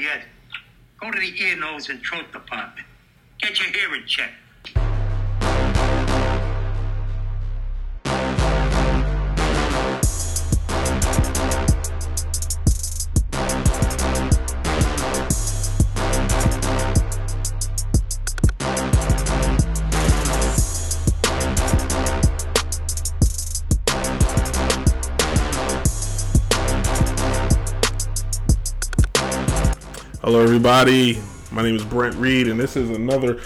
yet, go to the ear, nose, and throat department. Get your hearing checked. Hello, everybody. My name is Brent Reed, and this is another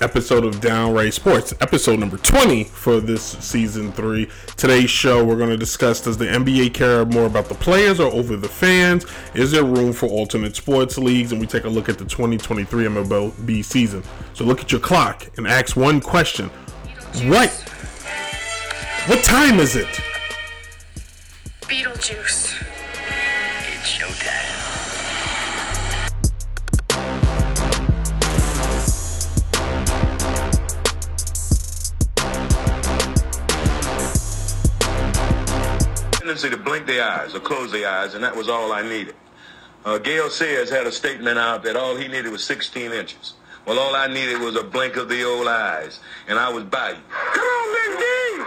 episode of Downright Sports, episode number 20 for this season three. Today's show, we're going to discuss does the NBA care more about the players or over the fans? Is there room for alternate sports leagues? And we take a look at the 2023 MLB season. So look at your clock and ask one question What? What time is it? Beetlejuice. It's showtime. Tendency to blink their eyes or close their eyes, and that was all I needed. Uh, Gale Sayers had a statement out that all he needed was 16 inches. Well, all I needed was a blink of the old eyes, and I was by you. Come on, Big D!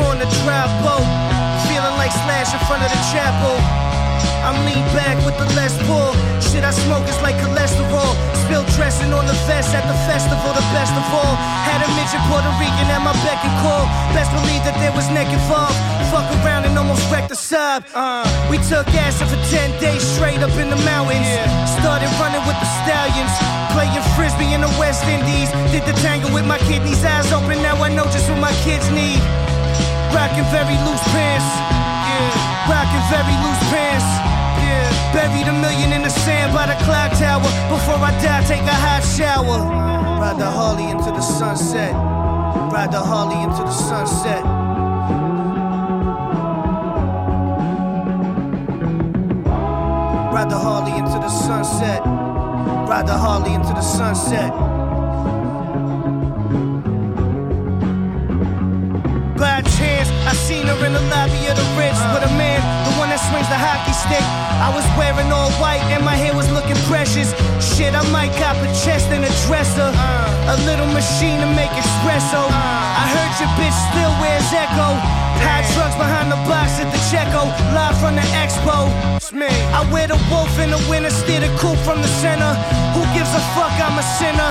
I was drive boat. Feeling like Slash in front of the chapel. I'm lean back with the less pull. Shit I smoke is like cholesterol. Spill dressing on the vest at the festival, the best of all. Had a midget Puerto Rican at my beck and call. Best believe that there was neck involved. Fuck around and almost wrecked the sub. Uh, we took acid for 10 days straight up in the mountains. Started running with the stallions. Playing frisbee in the West Indies. Did the tango with my kidneys eyes open. Now I know just what my kids need. Rockin' very loose pants. Yeah. Rockin' very loose pants. Yeah. Buried a million in the sand by the clock tower. Before I die, take a hot shower. Ride the Harley into the sunset. Ride the Harley into the sunset. Ride the Harley into the sunset. Ride the Harley into the sunset. Her in the lobby of the Ritz with a man, the one that swings the hockey stick. I was wearing all white and my hair was looking precious. Shit, I might cop a chest and a dresser. A little machine to make espresso. I heard your bitch still wears Ecko. High trucks behind the box at the Checo, live from the expo. It's me. I wear the wolf in the winter, steer the coupe from the center. Who gives a fuck? I'm a sinner.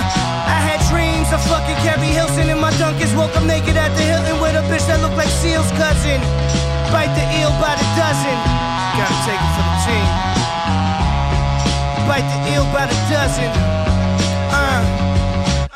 I had dreams of fucking Keri Hilson in my Dunkins. Woke up naked at the Hilton with a bitch that looked like Seal's cousin. Bite the eel by the dozen. Gotta take it for the team. Bite the eel by the dozen. Uh.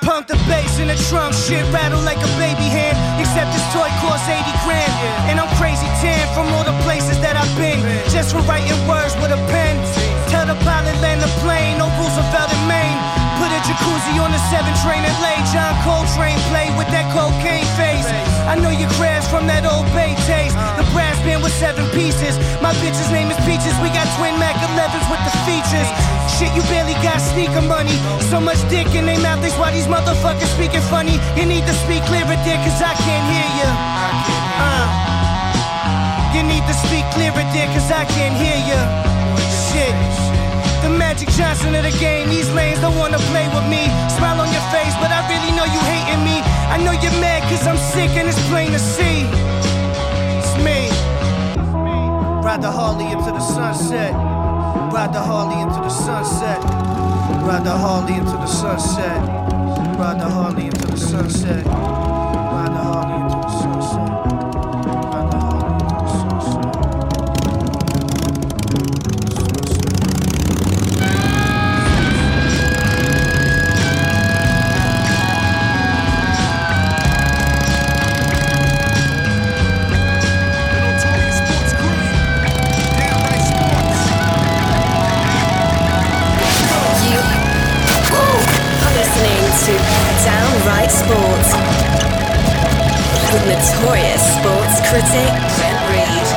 Pump the bass in the trunk, shit rattle like a baby hand. Except this toy costs 80 grand. And I'm crazy tan from all the places that I've been. Just for writing words with a pen. Tell the pilot land the plane, no Roosevelt in Maine. Jacuzzi on the 7 train and lay John Coltrane play with that cocaine face. I know you crashed from that old bay taste. The brass band with seven pieces. My bitch's name is Peaches. We got twin Mac 11s with the features. Shit, you barely got sneaker money. So much dick in their mouth, that's why these motherfuckers speaking funny. You need to speak clearer, dear, cause I can't hear you. Uh. You need to speak clearer, dear, cause I can't hear you. Shit. The Magic Johnson of the game, these lanes don't wanna play with me. Smile on your face, but I really know you hating me. I know you're mad cause I'm sick and it's plain to see. It's me. Ride the Harley into the sunset. Ride the Harley into the sunset. Ride the Harley into the sunset. Ride the Harley into the sunset. Critic, Brent Reed.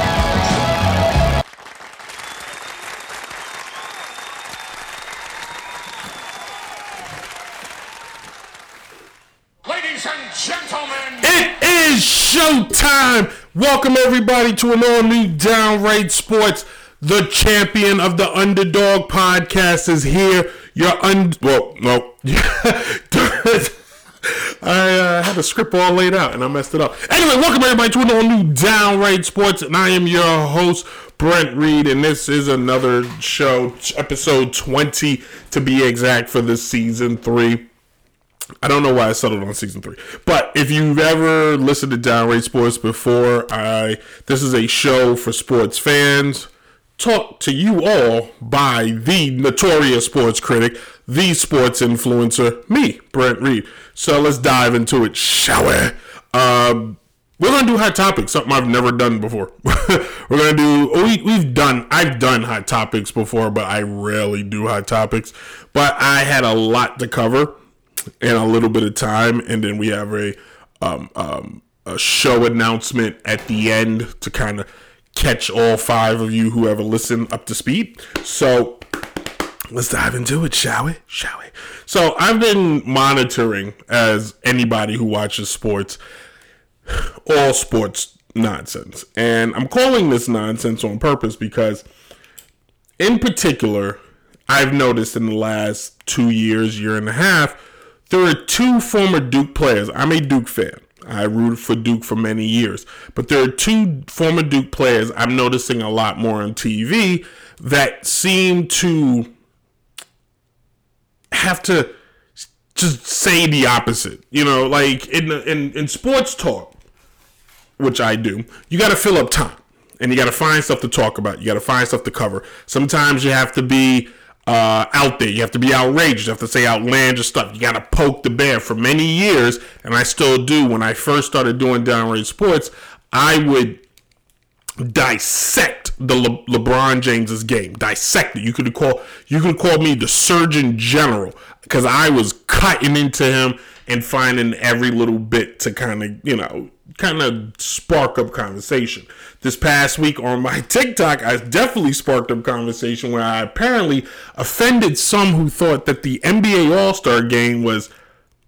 Ladies and gentlemen, It is showtime. Welcome everybody to an all new Downright Sports. The champion of the underdog podcast is here. Your un well no. I uh, had a script all laid out and I messed it up. Anyway, welcome everybody to an new Downright Sports, and I am your host Brent Reed, and this is another show, episode twenty to be exact, for this season three. I don't know why I settled on season three, but if you've ever listened to Downright Sports before, I this is a show for sports fans, taught to you all by the notorious sports critic, the sports influencer, me, Brent Reed. So let's dive into it, shall we? Um, we're gonna do hot topics, something I've never done before. we're gonna do we we've done I've done hot topics before, but I rarely do hot topics. But I had a lot to cover in a little bit of time, and then we have a um, um, a show announcement at the end to kind of catch all five of you who ever listen up to speed. So let's dive into it, shall we? Shall we? So I've been monitoring as anybody who watches sports, all sports nonsense, and I'm calling this nonsense on purpose because, in particular, I've noticed in the last two years, year and a half, there are two former Duke players. I'm a Duke fan. I rooted for Duke for many years. But there are two former Duke players I'm noticing a lot more on TV that seem to have to just say the opposite. You know, like in in, in sports talk, which I do, you got to fill up time and you got to find stuff to talk about. You got to find stuff to cover. Sometimes you have to be uh, out there. You have to be outrageous. You have to say outlandish stuff. You got to poke the bear. For many years, and I still do. When I first started doing downright sports, I would dissect the Le- LeBron James's game. Dissect it. You could call you could call me the Surgeon General because I was cutting into him and finding every little bit to kind of you know kind of spark up conversation. This past week on my TikTok, I definitely sparked up conversation where I apparently offended some who thought that the NBA All Star game was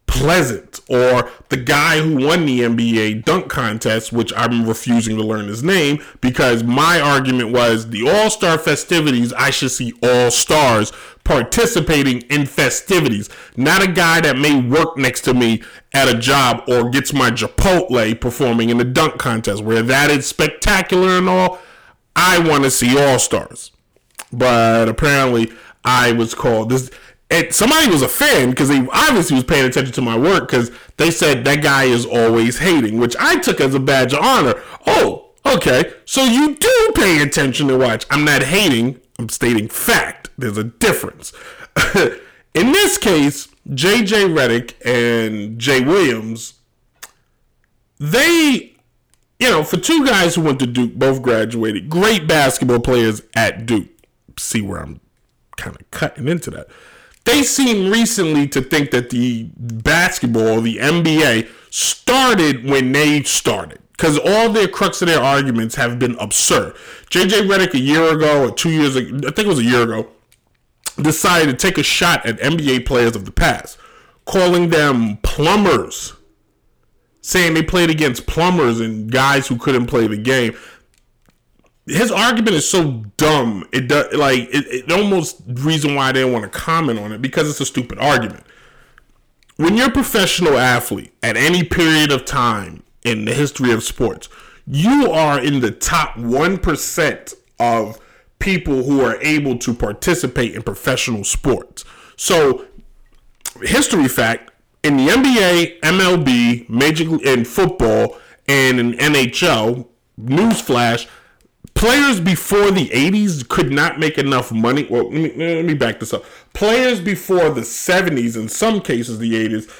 pleasant or the guy who won the NBA dunk contest, which I'm refusing to learn his name because my argument was the All Star festivities, I should see all stars participating in festivities, not a guy that may work next to me at a job or gets my Chipotle performing in the dunk contest, where that is spectacular and all. I want to see all stars. But apparently, I was called this and somebody was a fan because they obviously was paying attention to my work because they said that guy is always hating, which I took as a badge of honor. Oh, okay, so you do pay attention to watch. I'm not hating. I'm stating fact. There's a difference. In this case, JJ Redick and Jay Williams, they, you know, for two guys who went to Duke, both graduated, great basketball players at Duke. See where I'm kind of cutting into that they seem recently to think that the basketball, the NBA, started when they started. Because all their crux of their arguments have been absurd. JJ Redick a year ago or two years ago, I think it was a year ago, decided to take a shot at NBA players of the past, calling them plumbers, saying they played against plumbers and guys who couldn't play the game his argument is so dumb. It does like it, it almost reason why I didn't want to comment on it because it's a stupid argument. When you're a professional athlete at any period of time in the history of sports, you are in the top one percent of people who are able to participate in professional sports. So, history fact in the NBA, MLB, Major in football, and in NHL, newsflash players before the 80s could not make enough money. Well, let me, let me back this up. Players before the 70s, in some cases the 80s,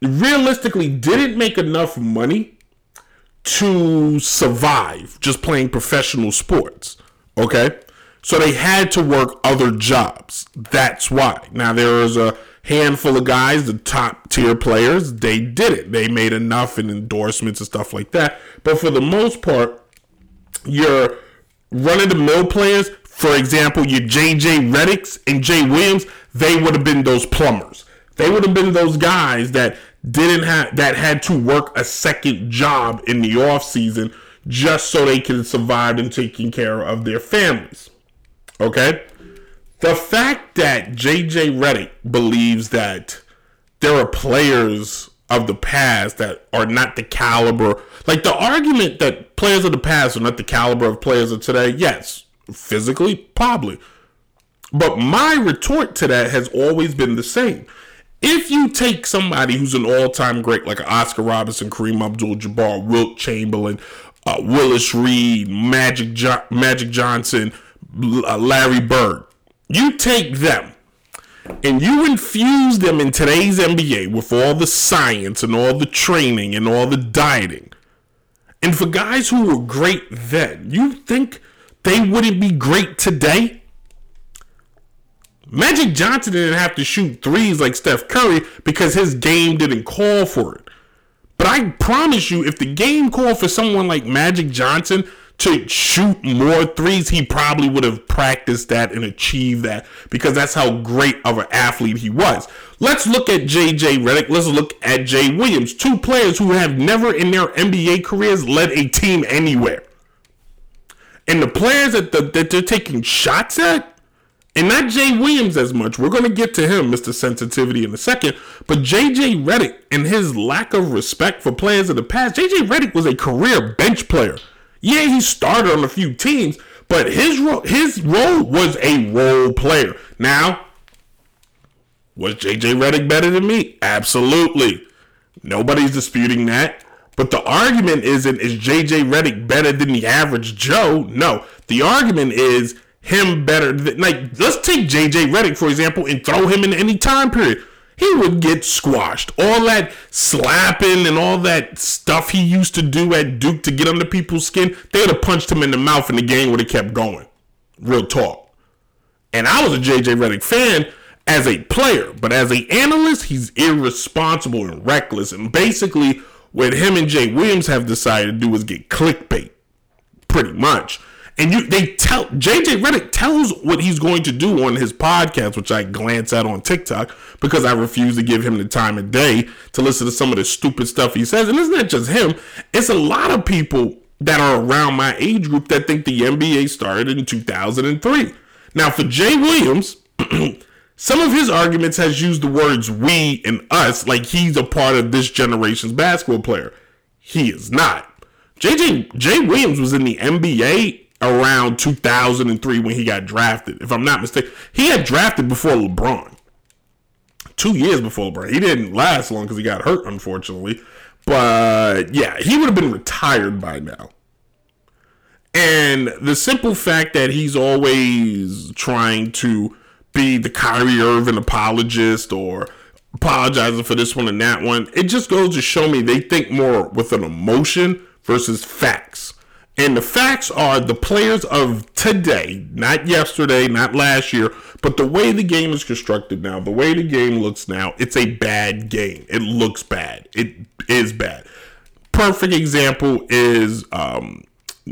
realistically didn't make enough money to survive just playing professional sports. Okay? So they had to work other jobs. That's why. Now there is a handful of guys, the top tier players, they did it. They made enough in endorsements and stuff like that. But for the most part, your run of the mill players, for example, your JJ Redicks and Jay Williams, they would have been those plumbers. They would have been those guys that didn't have that had to work a second job in the off season just so they could survive and taking care of their families. Okay? The fact that JJ Redick believes that there are players of the past that are not the caliber, like the argument that players of the past are not the caliber of players of today, yes, physically, probably. But my retort to that has always been the same. If you take somebody who's an all-time great like Oscar Robertson, Kareem Abdul-Jabbar, Wilt Chamberlain, uh, Willis Reed, Magic jo- Magic Johnson, uh, Larry Bird, you take them and you infuse them in today's NBA with all the science and all the training and all the dieting. And for guys who were great then, you think they wouldn't be great today? Magic Johnson didn't have to shoot threes like Steph Curry because his game didn't call for it. But I promise you, if the game called for someone like Magic Johnson to shoot more threes, he probably would have practiced that and achieved that because that's how great of an athlete he was. Let's look at JJ Redick. Let's look at Jay Williams. Two players who have never in their NBA careers led a team anywhere. And the players that, the, that they're taking shots at, and not Jay Williams as much. We're going to get to him, Mr. Sensitivity, in a second. But JJ Redick and his lack of respect for players of the past, JJ Redick was a career bench player. Yeah, he started on a few teams, but his role, his role was a role player. Now, was JJ Redick better than me? Absolutely. Nobody's disputing that. But the argument isn't is JJ Redick better than the average Joe? No. The argument is him better. Than, like, let's take JJ Redick, for example, and throw him in any time period. He would get squashed. All that slapping and all that stuff he used to do at Duke to get under people's skin, they would have punched him in the mouth and the game would have kept going. Real talk. And I was a JJ Redick fan as a player, but as an analyst, he's irresponsible and reckless. And basically, what him and Jay Williams have decided to do is get clickbait, pretty much. And you, they tell JJ Redick tells what he's going to do on his podcast, which I glance at on TikTok because I refuse to give him the time of day to listen to some of the stupid stuff he says. And it's not just him; it's a lot of people that are around my age group that think the NBA started in 2003. Now, for Jay Williams, some of his arguments has used the words "we" and "us" like he's a part of this generation's basketball player. He is not. JJ Jay Williams was in the NBA around 2003 when he got drafted. If I'm not mistaken, he had drafted before LeBron. Two years before LeBron. He didn't last long because he got hurt, unfortunately. But yeah, he would have been retired by now. And the simple fact that he's always trying to be the Kyrie Irving apologist or apologizing for this one and that one, it just goes to show me they think more with an emotion versus facts. And the facts are the players of today, not yesterday, not last year, but the way the game is constructed now, the way the game looks now, it's a bad game. It looks bad. It is bad. Perfect example is um,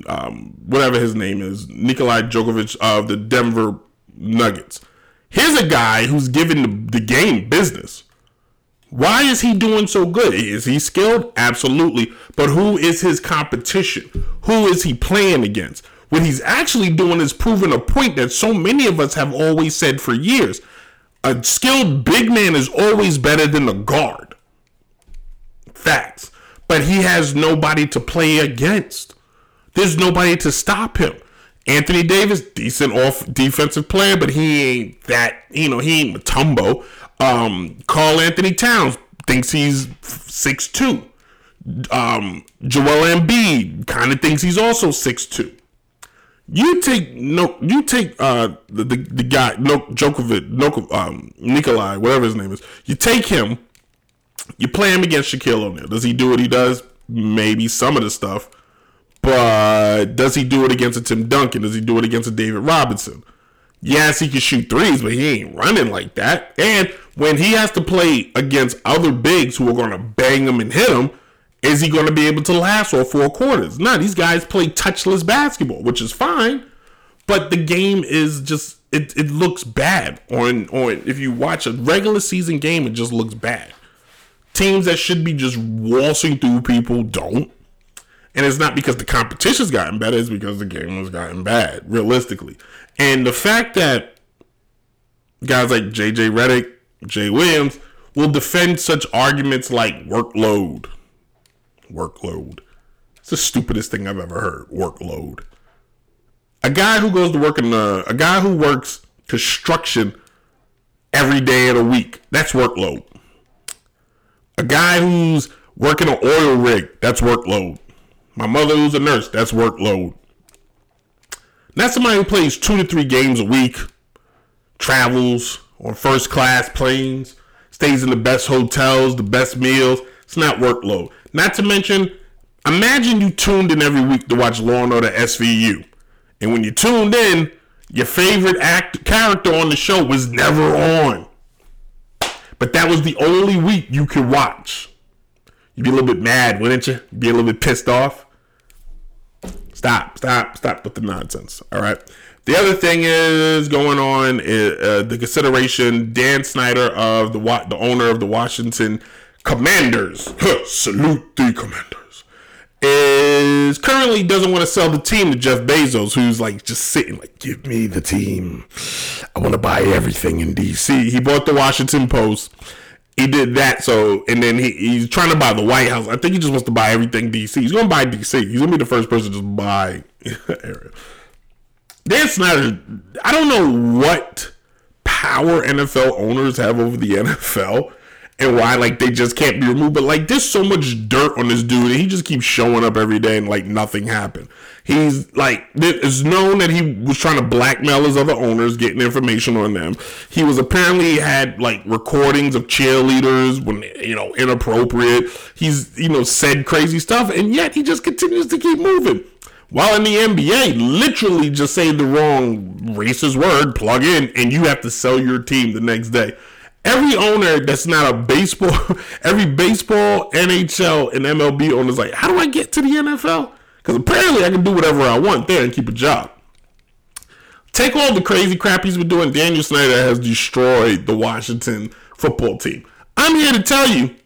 um, whatever his name is, Nikolai Djokovic of the Denver Nuggets. Here's a guy who's given the, the game business. Why is he doing so good? Is he skilled? Absolutely. But who is his competition? Who is he playing against? What he's actually doing is proving a point that so many of us have always said for years. A skilled big man is always better than a guard. Facts. But he has nobody to play against. There's nobody to stop him. Anthony Davis, decent off defensive player, but he ain't that, you know, he ain't Mutombo. Um, Karl-Anthony Towns thinks he's six two. Um, Joel Embiid kind of thinks he's also six two. You take no, you take uh the the, the guy no Djokovic, no um Nikolai, whatever his name is. You take him, you play him against Shaquille O'Neal. Does he do what he does? Maybe some of the stuff, but does he do it against a Tim Duncan? Does he do it against a David Robinson? Yes, he can shoot threes, but he ain't running like that. And when he has to play against other bigs who are going to bang him and hit him, is he going to be able to last all four quarters? No, these guys play touchless basketball, which is fine, but the game is just it, it looks bad on on if you watch a regular season game, it just looks bad. Teams that should be just waltzing through people don't. And it's not because the competition's gotten better, it's because the game has gotten bad, realistically. And the fact that guys like JJ Redick, Jay Williams will defend such arguments like workload. Workload. It's the stupidest thing I've ever heard. Workload. A guy who goes to work in the, a guy who works construction every day of the week. That's workload. A guy who's working an oil rig. That's workload. My mother who's a nurse. That's workload. Not somebody who plays two to three games a week, travels on first class planes, stays in the best hotels, the best meals. It's not workload. Not to mention, imagine you tuned in every week to watch Law and Order SVU. And when you tuned in, your favorite act character on the show was never on. But that was the only week you could watch. You'd be a little bit mad, wouldn't you? You'd be a little bit pissed off. Stop, stop, stop with the nonsense. All right. The other thing is going on is, uh, the consideration. Dan Snyder of the the owner of the Washington Commanders, huh, salute the Commanders, is currently doesn't want to sell the team to Jeff Bezos, who's like just sitting like, give me the team. I want to buy everything in DC. He bought the Washington Post. He did that, so and then he, he's trying to buy the White House. I think he just wants to buy everything DC. He's gonna buy DC. He's gonna be the first person to buy area. Dan Snyder, I don't know what power NFL owners have over the NFL and why like they just can't be removed. But like there's so much dirt on this dude, and he just keeps showing up every day and like nothing happened. He's like it's known that he was trying to blackmail his other owners, getting information on them. He was apparently had like recordings of cheerleaders when you know inappropriate. He's you know said crazy stuff, and yet he just continues to keep moving. While in the NBA, literally just say the wrong racist word, plug in, and you have to sell your team the next day every owner that's not a baseball, every baseball, NHL, and MLB owner is like, how do I get to the NFL? Because apparently I can do whatever I want there and keep a job. Take all the crazy crap he's been doing. Daniel Snyder has destroyed the Washington football team. I'm here to tell you,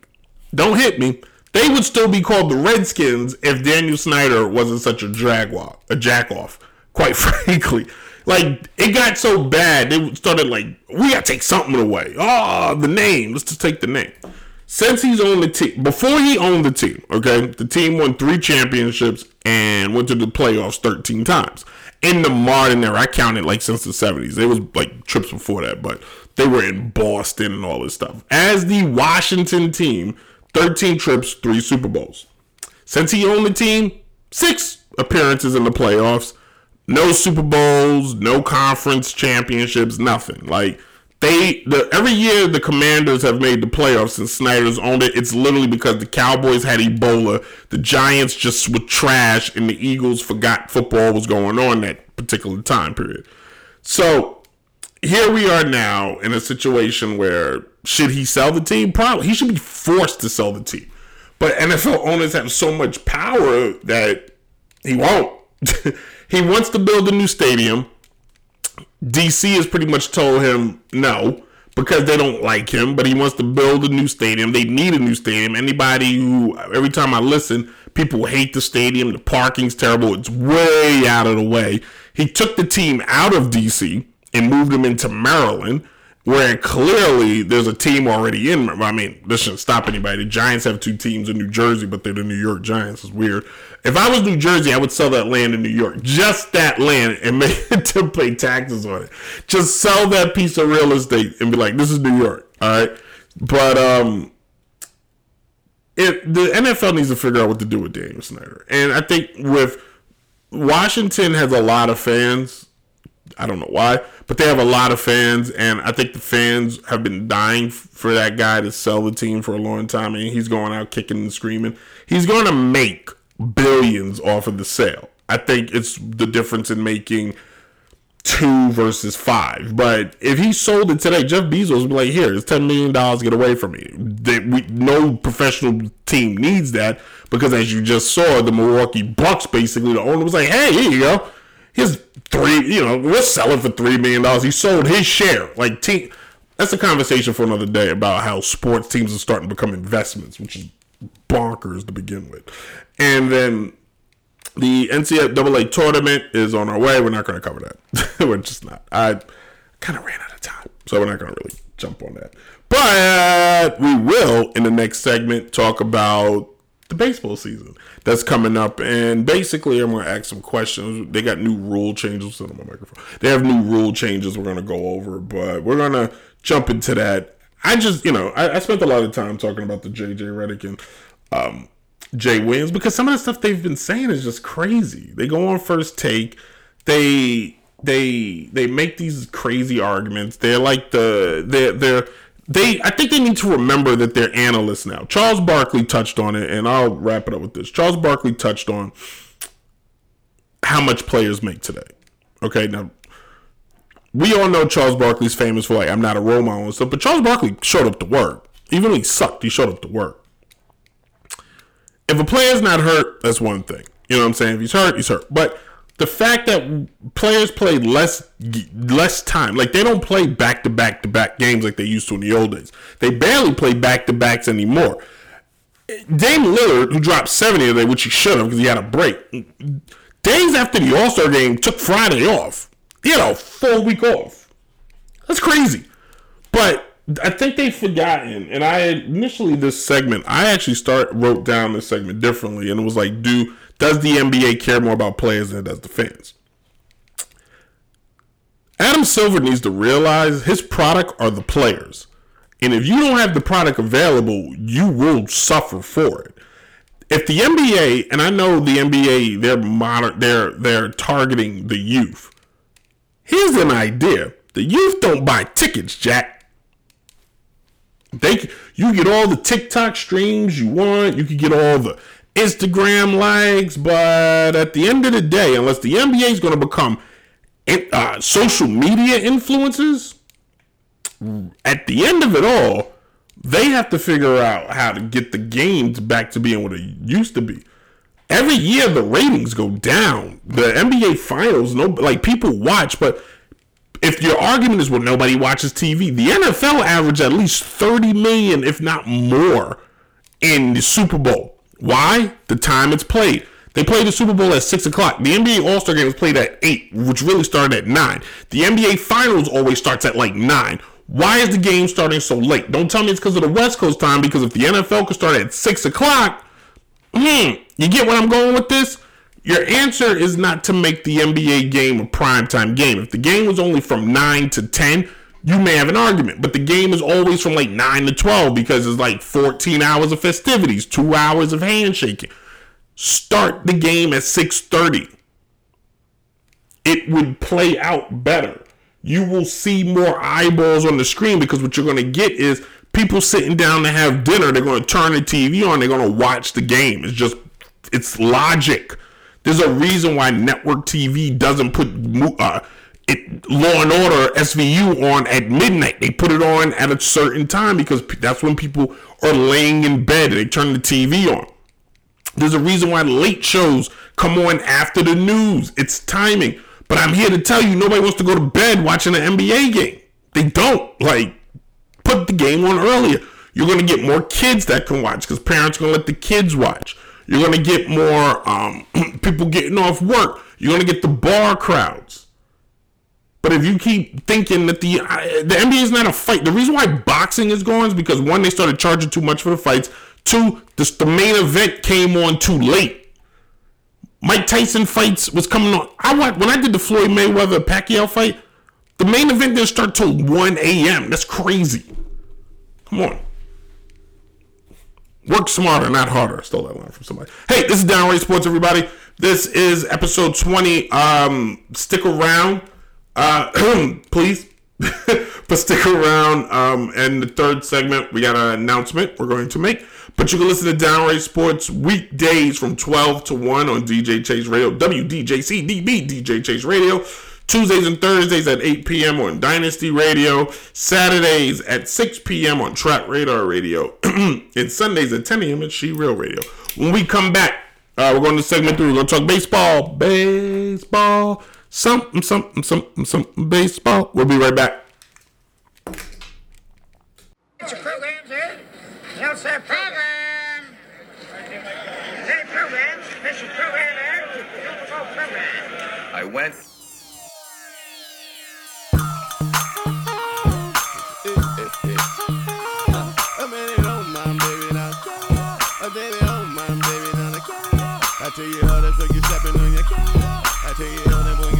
don't hit me. They would still be called the Redskins if Daniel Snyder wasn't such a jaguar, a jack off. Quite frankly, like it got so bad, they started like, we gotta take something away. Oh, the name. Let's just take the name. Since he's owned the team, before he owned the team, okay, the team won three championships and went to the playoffs 13 times. In the modern era, I counted like since the 70s. It was like trips before that, but they were in Boston and all this stuff. As the Washington team, 13 trips, three Super Bowls. Since he owned the team, six appearances in the playoffs, no Super Bowls, no conference championships, nothing. Like they the every year the Commanders have made the playoffs since Snyder's owned it. It's literally because the Cowboys had Ebola, the Giants just were trash, and the Eagles forgot football was going on that particular time period. So here we are now in a situation where should he sell the team? Probably he should be forced to sell the team. But NFL owners have so much power that he won't. He wants to build a new stadium. DC has pretty much told him no because they don't like him, but he wants to build a new stadium. They need a new stadium. Anybody who, every time I listen, people hate the stadium. The parking's terrible. It's way out of the way. He took the team out of DC and moved them into Maryland where clearly there's a team already in. I mean, this shouldn't stop anybody. The Giants have two teams in New Jersey, but they're the New York Giants. It's weird. If I was New Jersey, I would sell that land in New York, just that land, and make to pay taxes on it. Just sell that piece of real estate and be like, "This is New York." All right, but um, it the NFL needs to figure out what to do with Daniel Snyder, and I think with Washington has a lot of fans. I don't know why, but they have a lot of fans, and I think the fans have been dying for that guy to sell the team for a long time, and he's going out kicking and screaming. He's going to make billions off of the sale. I think it's the difference in making two versus five. But if he sold it today, Jeff Bezos would be like, "Here, it's ten million dollars. Get away from me." That we no professional team needs that because, as you just saw, the Milwaukee Bucks basically the owner was like, "Hey, here you go. Here's three. You know, we'll sell it for three million dollars." He sold his share. Like team. That's a conversation for another day about how sports teams are starting to become investments, which is bonkers to begin with. And then the NCAA tournament is on our way. We're not going to cover that. we're just not. I kind of ran out of time, so we're not going to really jump on that. But we will in the next segment talk about the baseball season that's coming up, and basically I'm going to ask some questions. They got new rule changes. On my microphone. They have new rule changes we're going to go over, but we're going to jump into that. I just, you know, I, I spent a lot of time talking about the JJ Redick and um, Jay Williams because some of the stuff they've been saying is just crazy. They go on first take, they they they make these crazy arguments. They're like the they're they're they I think they need to remember that they're analysts now. Charles Barkley touched on it, and I'll wrap it up with this. Charles Barkley touched on how much players make today. Okay, now we all know Charles Barkley's famous for like I'm not a role model and stuff, but Charles Barkley showed up to work. Even though he sucked, he showed up to work. If a player's not hurt, that's one thing. You know what I'm saying? If he's hurt, he's hurt. But the fact that players play less less time, like they don't play back to back to back games like they used to in the old days. They barely play back to backs anymore. Dame Lillard, who dropped 70 today, which he should have because he had a break, days after the All Star game, took Friday off. He had a full week off. That's crazy. But I think they've forgotten, and I initially this segment, I actually start wrote down this segment differently, and it was like, do does the NBA care more about players than does the fans? Adam Silver needs to realize his product are the players, and if you don't have the product available, you will suffer for it. If the NBA, and I know the NBA, they're modern, they're they're targeting the youth. Here's an idea: the youth don't buy tickets, Jack. They you get all the TikTok streams you want, you can get all the Instagram likes, but at the end of the day, unless the NBA is going to become uh, social media influencers, at the end of it all, they have to figure out how to get the games back to being what it used to be. Every year, the ratings go down. The NBA finals, no, like people watch, but if your argument is well nobody watches TV, the NFL averaged at least 30 million, if not more, in the Super Bowl. Why? The time it's played. They played the Super Bowl at six o'clock. The NBA All Star Game was played at eight, which really started at nine. The NBA Finals always starts at like nine. Why is the game starting so late? Don't tell me it's because of the West Coast time. Because if the NFL could start at six o'clock, hmm, you get what I'm going with this? Your answer is not to make the NBA game a primetime game. If the game was only from 9 to 10, you may have an argument. But the game is always from like 9 to 12 because it's like 14 hours of festivities, 2 hours of handshaking. Start the game at 6:30. It would play out better. You will see more eyeballs on the screen because what you're going to get is people sitting down to have dinner. They're going to turn the TV on. They're going to watch the game. It's just it's logic. There's a reason why network TV doesn't put uh, it, Law and Order SVU on at midnight. They put it on at a certain time because that's when people are laying in bed. They turn the TV on. There's a reason why late shows come on after the news. It's timing. But I'm here to tell you, nobody wants to go to bed watching an NBA game. They don't. Like, put the game on earlier. You're going to get more kids that can watch because parents are going to let the kids watch. You're going to get more um, people getting off work. You're going to get the bar crowds. But if you keep thinking that the the NBA is not a fight, the reason why boxing is going is because one, they started charging too much for the fights. Two, this, the main event came on too late. Mike Tyson fights was coming on. I watched, when I did the Floyd Mayweather Pacquiao fight. The main event didn't start till 1 a.m. That's crazy. Come on. Work smarter, not harder. I stole that line from somebody. Hey, this is Downright Sports, everybody. This is episode 20. Um, stick around, uh, please. but stick around. Um, and the third segment, we got an announcement we're going to make. But you can listen to Downright Sports weekdays from 12 to 1 on DJ Chase Radio, WDJCDB, DJ Chase Radio. Tuesdays and Thursdays at 8 p.m. on Dynasty Radio, Saturdays at 6 p.m. on Trap Radar Radio, and Sundays at 10 a.m. at She Real Radio. When we come back, uh, we're going to segment three. We're going to talk baseball, baseball, something, something, something, something, baseball. We'll be right back. Special programs here. No, sir, program. Any program, special program there. Program. I went. A minute on my baby now. A baby on my baby now. I tell you how that's like you stepping on your I tell you how that when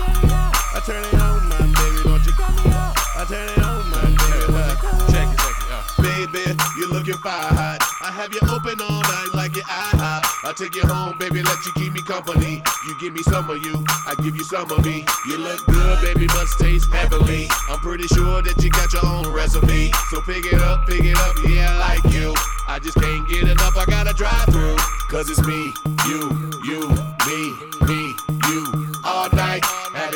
I turn it on my baby, don't you here? I turn it on my baby. uh, Check it, check it. Baby, you looking fire hot. I have you open all night like your IHOP. I'll take you home, baby, let you keep me company. You give me some of you, I give you some of me. You look good, baby, must taste heavenly. I'm pretty sure that you got your own recipe. So pick it up, pick it up, yeah, I like you. I just can't get enough, I gotta drive through. Cause it's me, you, you, me, me,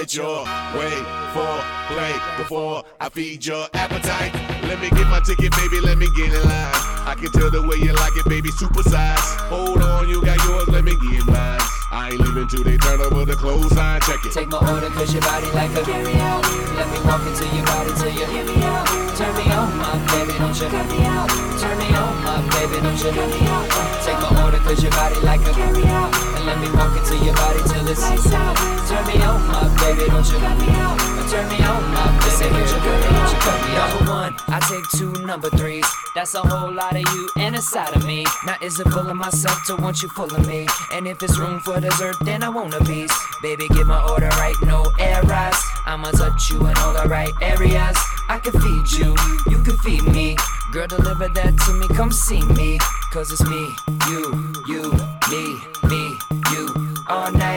have it your way for play before I feed your appetite. Let me get my ticket, baby, let me get in line. I can tell the way you like it, baby, super size. Hold on, you got yours, let me get mine. I ain't leaving till they turn over the clothesline, check it. Take my order cause your body like a carry out. Let me walk into your body till you hear me out. Turn me on, my baby, don't you cut me out. Turn me on, my baby, don't you cut me out. Take my order cause your body like a carry out. And let me walk into your body out. Turn me on, my baby, don't you cut me out. Turn me on, my baby. Don't you cut me out. Number one, I take two number threes. That's a whole lot of you and a side of me. Now is it full of myself to want you full of me? And if it's room for dessert, then I want a piece. Baby, get my order right, no errors. I'ma touch you in all the right areas. I can feed you, you can feed me. Girl, deliver that to me, come see me. Cause it's me, you, you, me, me, you. All night,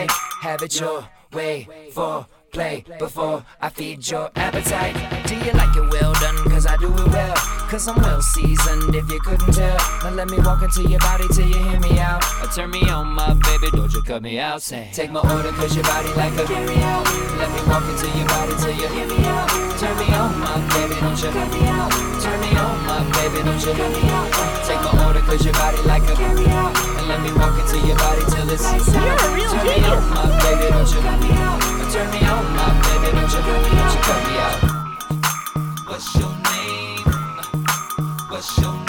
have it your way for play before I feed your appetite. Do you like it well done? Cause I do it well. Cause I'm well seasoned if you couldn't tell. Now let me walk into your body till you hear me out. Or turn me on, my baby, don't you cut me out. Say, take my order cause your body like a carry out. Let me walk into your body till you hear me out. Turn me on, my baby, don't you cut me out. Turn me on, my baby, don't you cut me out. Take my order cause your body like a carry out. And let me walk into your body till it's You're a real Turn me on, my baby, don't you cut me out. Turn me on, baby, don't you me, don't you me out. What's your name? What's your number?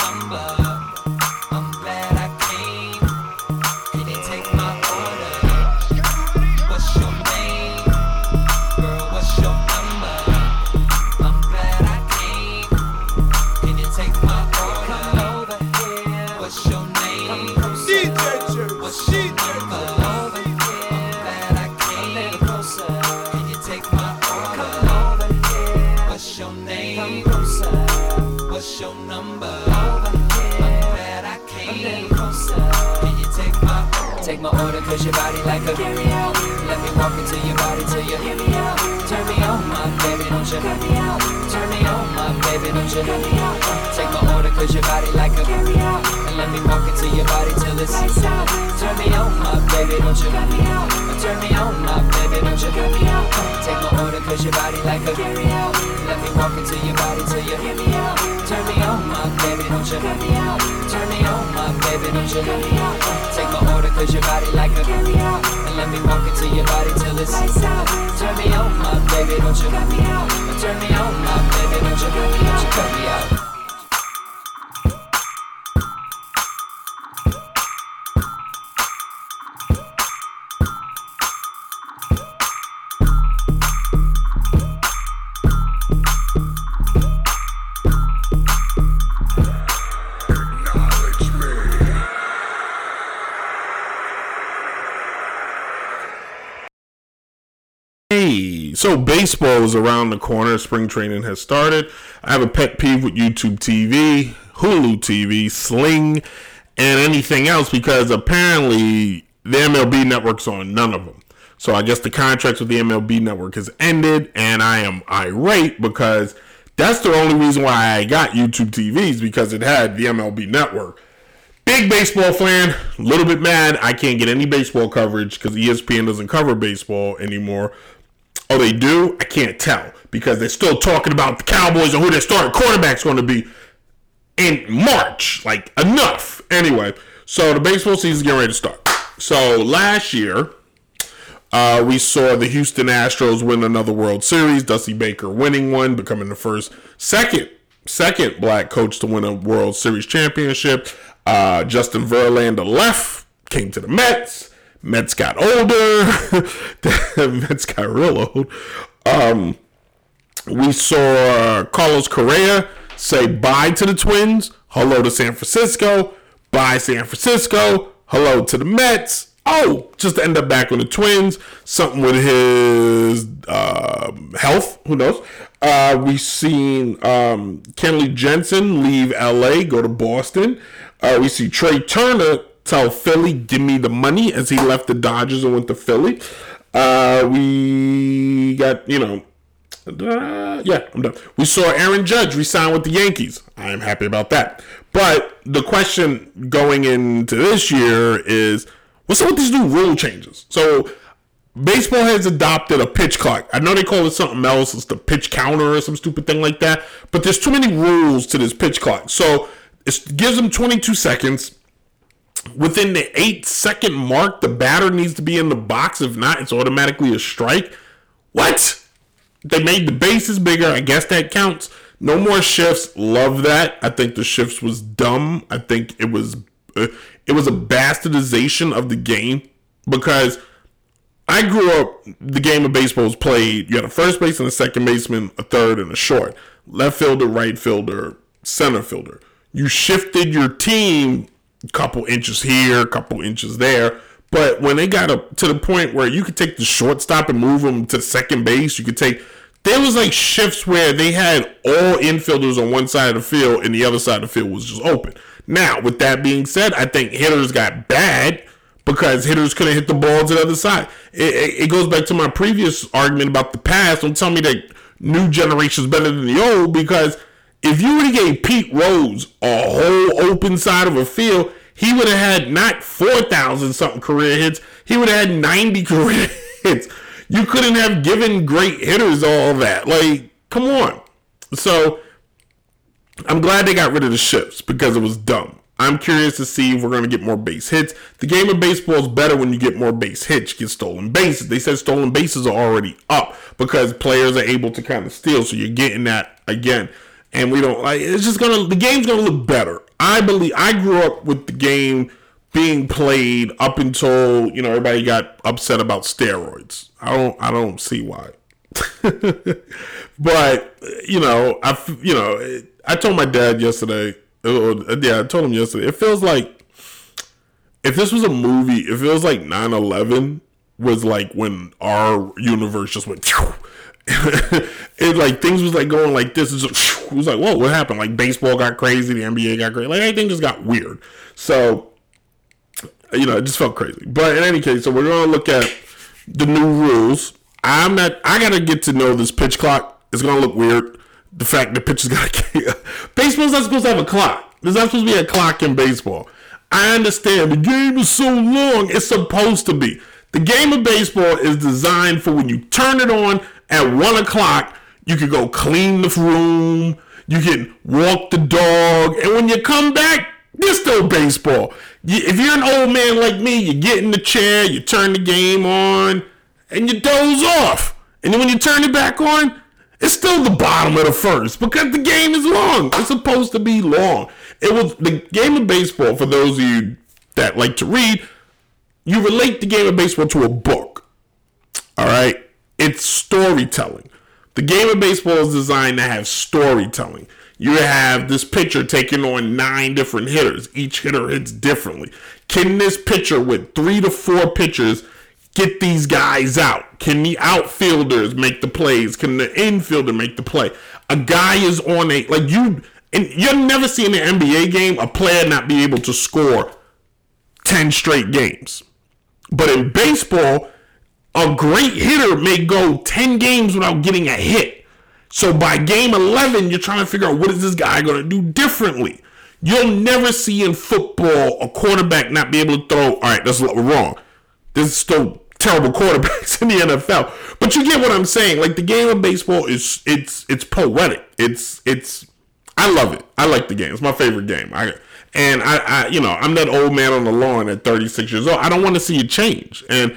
Cause your body like a carry out. Let me walk into your body till you hear me out. Turn me on, my baby, don't you cut me out. Turn me on, my baby, don't you cut me out. Take my order cause your body like a carry out. And let me walk into your body till it's lights out. Turn me on, my baby, don't you cut me out. Turn me on, my baby, don't you cut me out. Take my order cause your body like a carry out. Let me walk into your body till you hear me out. Turn me on, my baby, don't you cut me out. Turn me on, my baby, don't you cut me out. Take my order cause your body like a carry out. And let me walk into your body till it's lights out. Turn me on, my baby, don't you cut me out. Turn me on, my baby, don't you cut me, don't you cut me out. So baseball is around the corner. Spring training has started. I have a pet peeve with YouTube TV, Hulu TV, Sling, and anything else because apparently the MLB network's on none of them. So I guess the contracts with the MLB network has ended, and I am irate because that's the only reason why I got YouTube TVs because it had the MLB network. Big baseball fan, a little bit mad. I can't get any baseball coverage because ESPN doesn't cover baseball anymore. Oh, they do? I can't tell because they're still talking about the Cowboys and who their starting quarterback's going to be in March. Like, enough. Anyway, so the baseball season's getting ready to start. So last year, uh, we saw the Houston Astros win another World Series. Dusty Baker winning one, becoming the first, second, second black coach to win a World Series championship. Uh, Justin Verlander left, came to the Mets. Mets got older. Mets got real old. Um, we saw Carlos Correa say bye to the Twins, hello to San Francisco, bye San Francisco, hello to the Mets. Oh, just to end up back on the Twins. Something with his uh, health. Who knows? Uh, we seen um, Kenley Jansen leave LA, go to Boston. Uh, we see Trea Turner tell Philly, give me the money as he left the Dodgers and went to Philly. Uh, we got, you know, uh, yeah, I'm done. We saw Aaron Judge resign with the Yankees. I am happy about that. But the question going into this year is what's up with these new rule changes? So baseball has adopted a pitch clock. I know they call it something else. It's the pitch counter or some stupid thing like that. But there's too many rules to this pitch clock. So it gives them 22 seconds. Within the eight second mark, the batter needs to be in the box. If not, it's automatically a strike. What? They made the bases bigger. I guess that counts. No more shifts. Love that. I think the shifts was dumb. I think it was uh, it was a bastardization of the game because I grew up. The game of baseball was played. You had a first baseman, a second baseman, a third, and a short. Left fielder, right fielder, center fielder. You shifted your team couple inches here, couple inches there. But when they got up to the point where you could take the shortstop and move them to second base, you could take. There was like shifts where they had all infielders on one side of the field and the other side of the field was just open. Now, with that being said, I think hitters got bad because hitters couldn't hit the ball to the other side. It, it, it goes back to my previous argument about the past. Don't tell me that new generation is better than the old because if you would have gave Pete Rose a whole open side of a field, he would have had not 4,000 something career hits, he would have had 90 career hits. You couldn't have given great hitters all that. Like, come on. So, I'm glad they got rid of the shifts because it was dumb. I'm curious to see if we're going to get more base hits. The game of baseball is better when you get more base hits, you get stolen bases. They said stolen bases are already up because players are able to kind of steal. So you're getting that again. And we don't like it's just gonna the game's gonna look better. I believe I grew up with the game being played up until you know everybody got upset about steroids. I don't I don't see why. but you know I you know I told my dad yesterday. Uh, yeah, I told him yesterday. It feels like if this was a movie, it feels like 9-11 was like when our universe just went. it like things was like going like this. It was like, whoa, what happened? Like baseball got crazy, the NBA got crazy, like everything just got weird. So, you know, it just felt crazy. But in any case, so we're gonna look at the new rules. I'm not. I gotta get to know this pitch clock. It's gonna look weird. The fact that pitchers got baseball's not supposed to have a clock. There's not supposed to be a clock in baseball. I understand the game is so long. It's supposed to be. The game of baseball is designed for when you turn it on at one o'clock. You can go clean the room. You can walk the dog, and when you come back, there's still baseball. If you're an old man like me, you get in the chair, you turn the game on, and you doze off. And then when you turn it back on, it's still the bottom of the first because the game is long. It's supposed to be long. It was the game of baseball. For those of you that like to read, you relate the game of baseball to a book. All right, it's storytelling. The game of baseball is designed to have storytelling. You have this pitcher taking on nine different hitters. Each hitter hits differently. Can this pitcher with three to four pitchers get these guys out? Can the outfielders make the plays? Can the infielder make the play? A guy is on a like you and you'll never see in the NBA game a player not be able to score 10 straight games. But in baseball, a great hitter may go 10 games without getting a hit. So by game 11, you're trying to figure out what is this guy going to do differently. You'll never see in football a quarterback not be able to throw. All right, that's wrong. There's still terrible quarterbacks in the NFL. But you get what I'm saying. Like the game of baseball is it's it's poetic. It's it's I love it. I like the game. It's my favorite game. I and I, I you know I'm that old man on the lawn at 36 years old. I don't want to see it change. And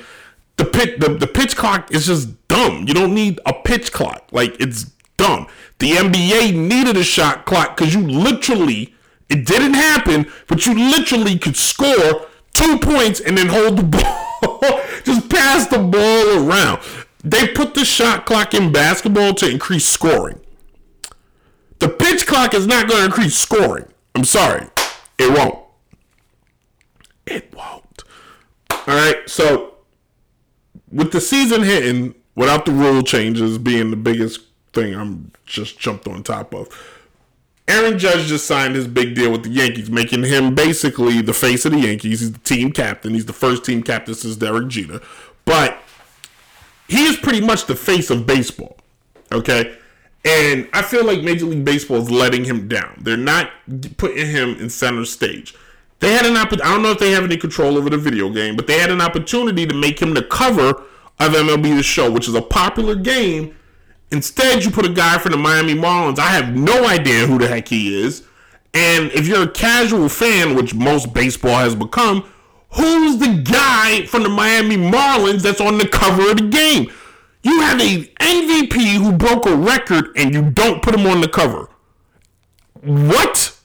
the pitch the, the pitch clock is just dumb. You don't need a pitch clock. Like it's dumb. The NBA needed a shot clock because you literally it didn't happen, but you literally could score two points and then hold the ball. just pass the ball around. They put the shot clock in basketball to increase scoring. The pitch clock is not going to increase scoring. I'm sorry. It won't. It won't. All right. So, with the season hitting, without the rule changes being the biggest thing I'm just jumped on top of, Aaron Judge just signed his big deal with the Yankees, making him basically the face of the Yankees. He's the team captain. He's the first team captain since Derek Jeter. But he is pretty much the face of baseball. Okay. And I feel like Major League Baseball is letting him down. They're not putting him in center stage. They had an opportunity. I don't know if they have any control over the video game, but they had an opportunity to make him the cover of MLB The Show, which is a popular game. Instead, you put a guy from the Miami Marlins. I have no idea who the heck he is. And if you're a casual fan, which most baseball has become, who's the guy from the Miami Marlins that's on the cover of the game? You have a MVP who broke a record and you don't put him on the cover. What?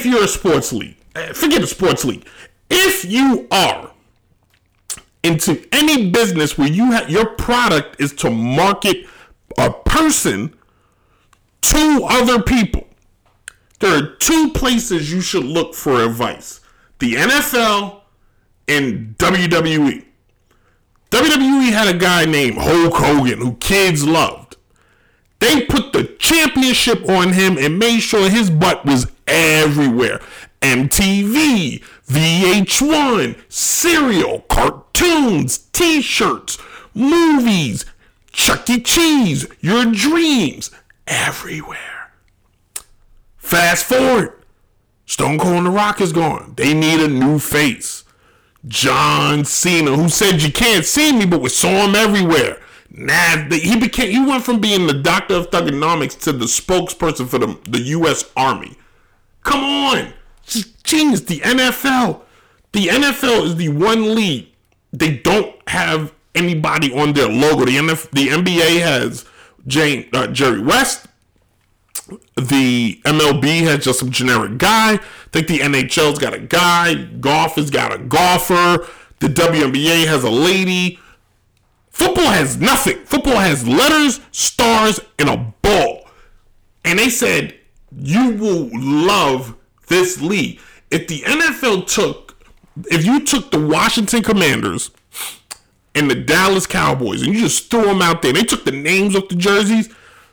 If you're a sports league, eh, forget a sports league. If you are into any business where you have your product is to market a person to other people, there are two places you should look for advice: the NFL and WWE. WWE had a guy named Hulk Hogan who kids loved. They put the championship on him and made sure his butt was everywhere. MTV, VH1, cereal, cartoons, t shirts, movies, Chuck E. Cheese, your dreams, everywhere. Fast forward, Stone Cold and The Rock is gone. They need a new face. John Cena, who said you can't see me, but we saw him everywhere. Nah, he became he went from being the doctor of thuganomics to the spokesperson for the, the U.S. Army. Come on, genius. The NFL, the NFL is the one league they don't have anybody on their logo. The NF, the NBA has Jane uh, Jerry West. The MLB has just some generic guy. I think the NHL's got a guy. Golf has got a golfer. The WNBA has a lady. Football has nothing. Football has letters, stars, and a ball. And they said, you will love this league. If the NFL took, if you took the Washington Commanders and the Dallas Cowboys and you just threw them out there, they took the names off the jerseys,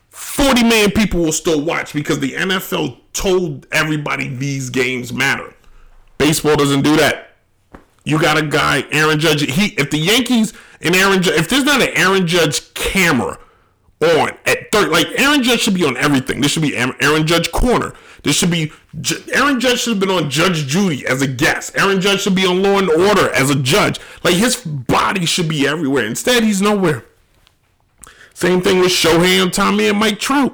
40 million people will still watch because the NFL told everybody these games matter. Baseball doesn't do that. You got a guy, Aaron Judge. He, if the Yankees and Aaron Judge, if there's not an Aaron Judge camera on at third, like Aaron Judge should be on everything. This should be Aaron Judge corner. This should be Aaron Judge should have been on Judge Judy as a guest. Aaron Judge should be on Law and Order as a judge. Like his body should be everywhere. Instead, he's nowhere. Same thing with Shohei Tommy and Mike Trout.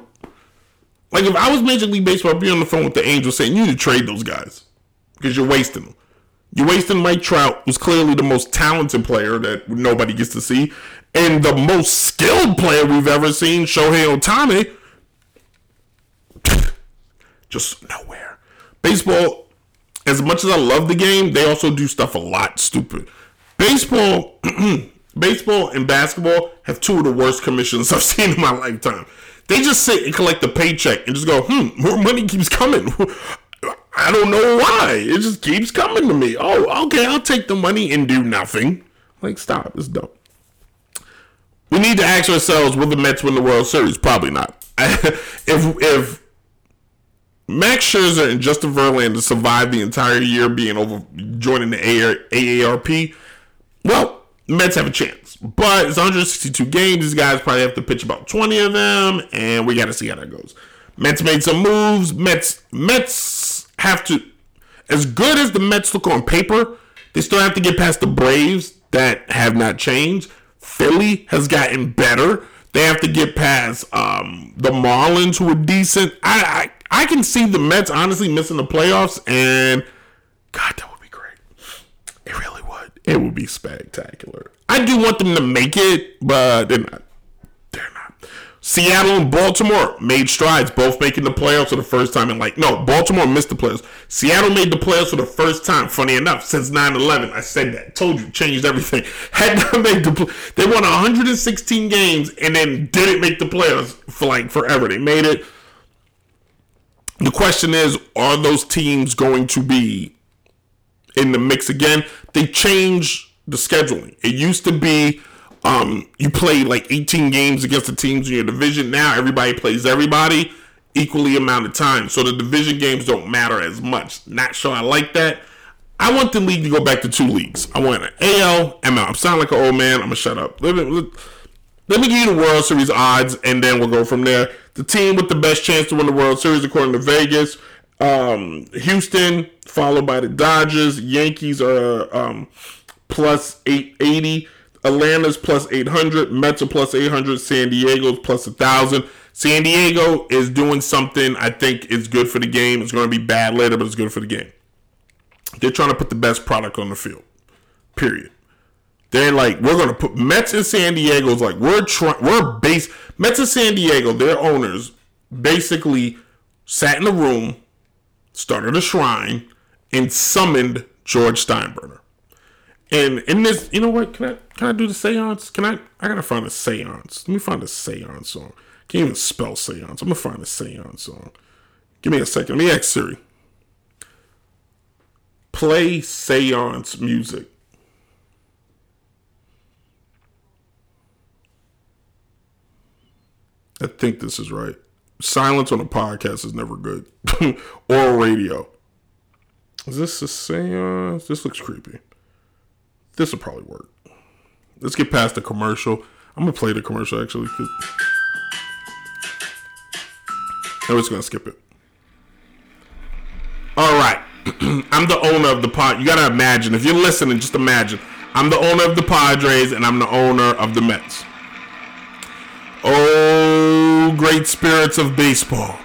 Like if I was Major League Baseball, I'd be on the phone with the Angels saying you need to trade those guys because you're wasting them. You're wasting Mike Trout, who's clearly the most talented player that nobody gets to see, and the most skilled player we've ever seen, Shohei Ohtani. Just nowhere. Baseball, as much as I love the game, they also do stuff a lot stupid. Baseball Baseball and basketball have two of the worst commissions I've seen in my lifetime. They just sit and collect the paycheck and just go, hmm, more money keeps coming. I don't know why. It just keeps coming to me. Oh, okay, I'll take the money and do nothing. Like, stop. It's dumb. We need to ask ourselves, will the Mets win the World Series? Probably not. if if Max Scherzer and Justin Verlander survive the entire year being over joining the AARP, well, Mets have a chance. But it's 162 games. These guys probably have to pitch about 20 of them, and we got to see how that goes. Mets made some moves. Mets Mets have to, as good as the Mets look on paper, they still have to get past the Braves that have not changed. Philly has gotten better. They have to get past um, the Marlins, who are decent. I, I I can see the Mets honestly missing the playoffs, and God, that would be great. It really would. It would be spectacular. I do want them to make it, but they're not. Seattle and Baltimore made strides, both making the playoffs for the first time. And like, no, Baltimore missed the playoffs. Seattle made the playoffs for the first time. Funny enough, since 9-11. I said that. Told you, changed everything. Had not made the. pl- They won 116 games and then didn't make the playoffs for like forever. They made it. The question is, are those teams going to be in the mix again? They changed the scheduling. It used to be um, you played like 18 games against the teams in your division. Now everybody plays everybody equally amount of time. So the division games don't matter as much. Not sure I like that. I want the league to go back to two leagues. I want an AL, ML. I'm sounding like an old man. I'm gonna shut up. Let me, let me give you the World Series odds, and then we'll go from there. The team with the best chance to win the World Series, according to Vegas, um, Houston, followed by the Dodgers. Yankees are um, plus 880. Atlanta's plus 800. Mets are plus 800. San Diego's plus 1,000. San Diego is doing something I think is good for the game. It's going to be bad later, but it's good for the game. They're trying to put the best product on the field. Period. They're like, we're gonna put Mets and San Diego's like we're trying we're base Mets and San Diego, their owners basically sat in a room, started a shrine, and summoned George Steinbrenner. And in this, you know what? Can I can I do the seance? Can I I gotta find a seance. Let me find a seance song. Can't even spell seance. I'm gonna find a seance song. Give me a second. Let me ask Siri. Play seance music. I think this is right. Silence on a podcast is never good. or radio. Is this a seance? This looks creepy. This will probably work. Let's get past the commercial. I'm gonna play the commercial actually. I'm just gonna skip it. All right. I'm the owner of the pod. You gotta imagine. If you're listening, just imagine. I'm the owner of the Padres and I'm the owner of the Mets. Oh, great spirits of baseball.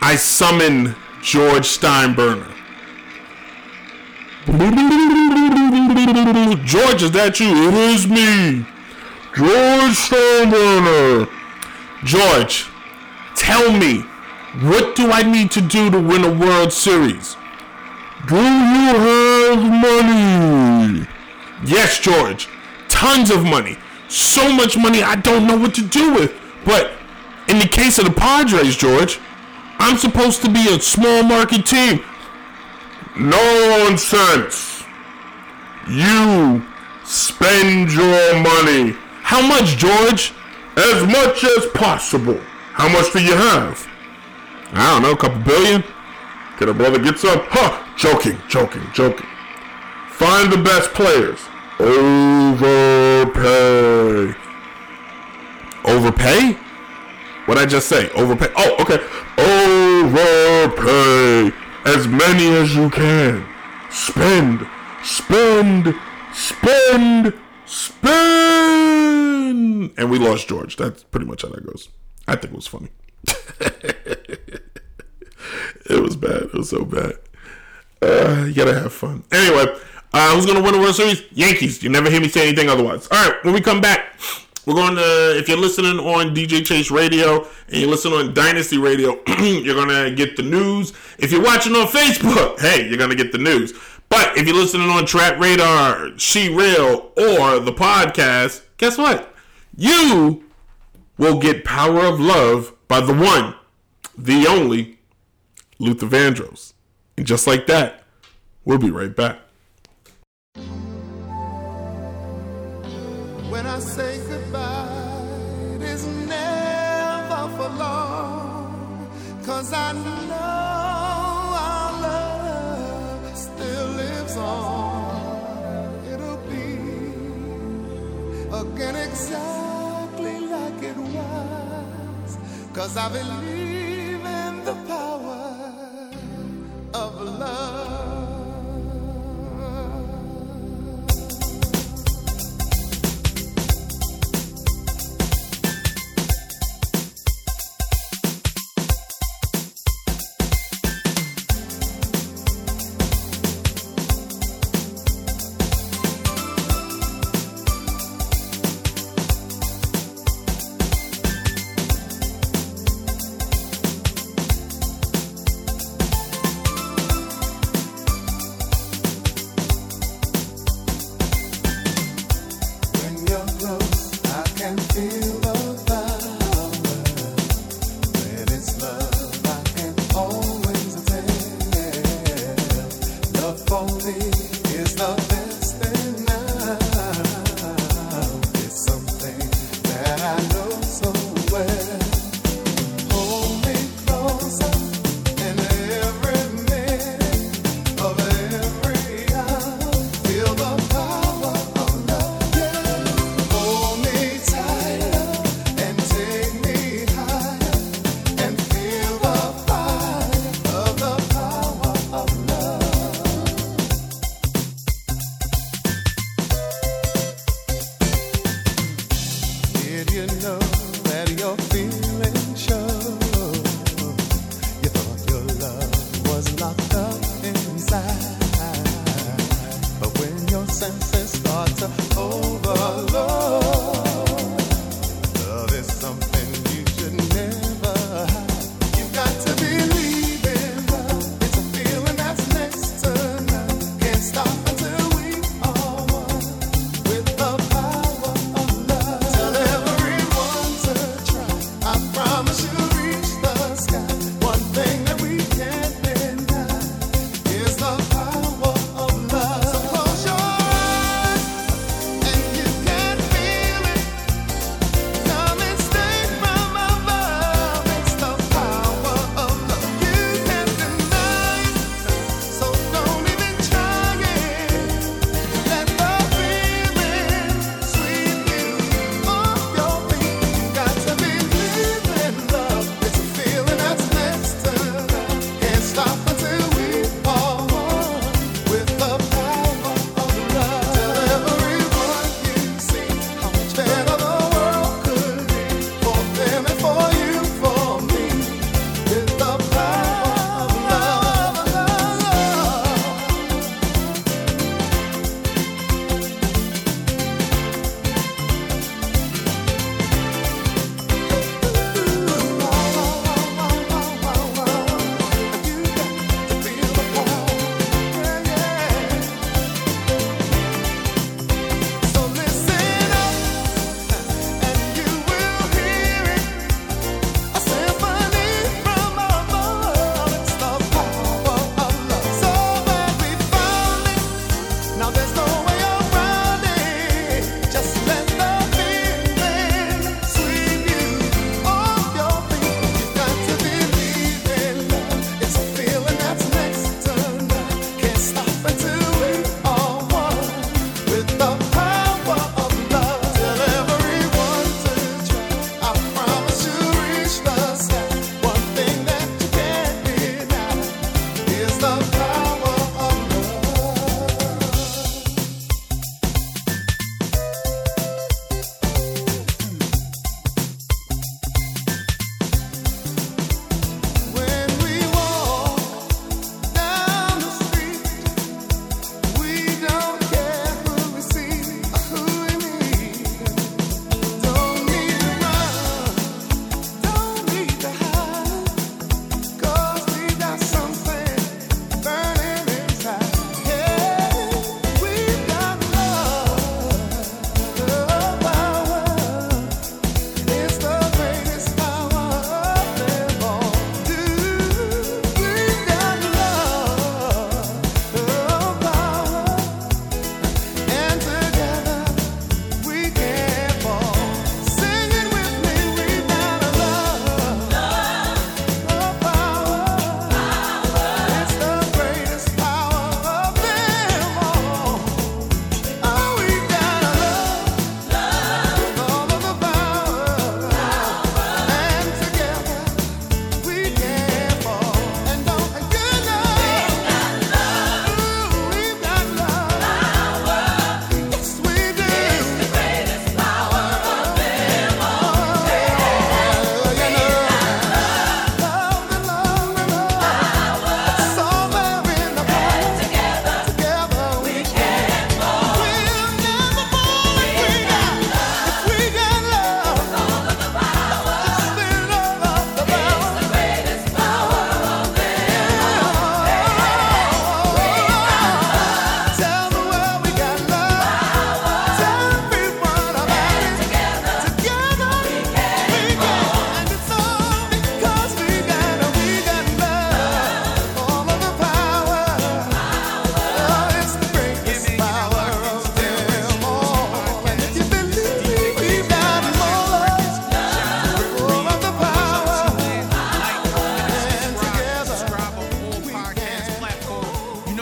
I summon George Steinbrenner. George, is that you? It is me, George Steinbrenner. George, tell me, what do I need to do to win a World Series? Do you have money? Yes, George. Tons of money. So much money I don't know what to do with. But in the case of the Padres, George, I'm supposed to be a small market team. Nonsense. You spend your money. How much, George? As much as possible. How much do you have? I don't know, a couple billion? Get a brother gets up. Huh! Joking, joking, joking. Find the best players. Overpay. Overpay? What'd I just say? Overpay. Oh, okay. Overpay. As many as you can. Spend, spend, spend, spend. And we lost George. That's pretty much how that goes. I think it was funny. it was bad. It was so bad. Uh, you gotta have fun. Anyway, uh, who's gonna win the World Series? Yankees. You never hear me say anything otherwise. All right, when we come back, we're going to. If you're listening on DJ Chase Radio and you're listening on Dynasty Radio, you're gonna get the news. If you're watching on Facebook, hey, you're gonna get the news. But if you're listening on Trap Radar, She Real, or the podcast, guess what? You will get Power of Love by the one, the only, Luther Vandross. And just like that, we'll be right back. When I say again exactly like it was. Cause I believe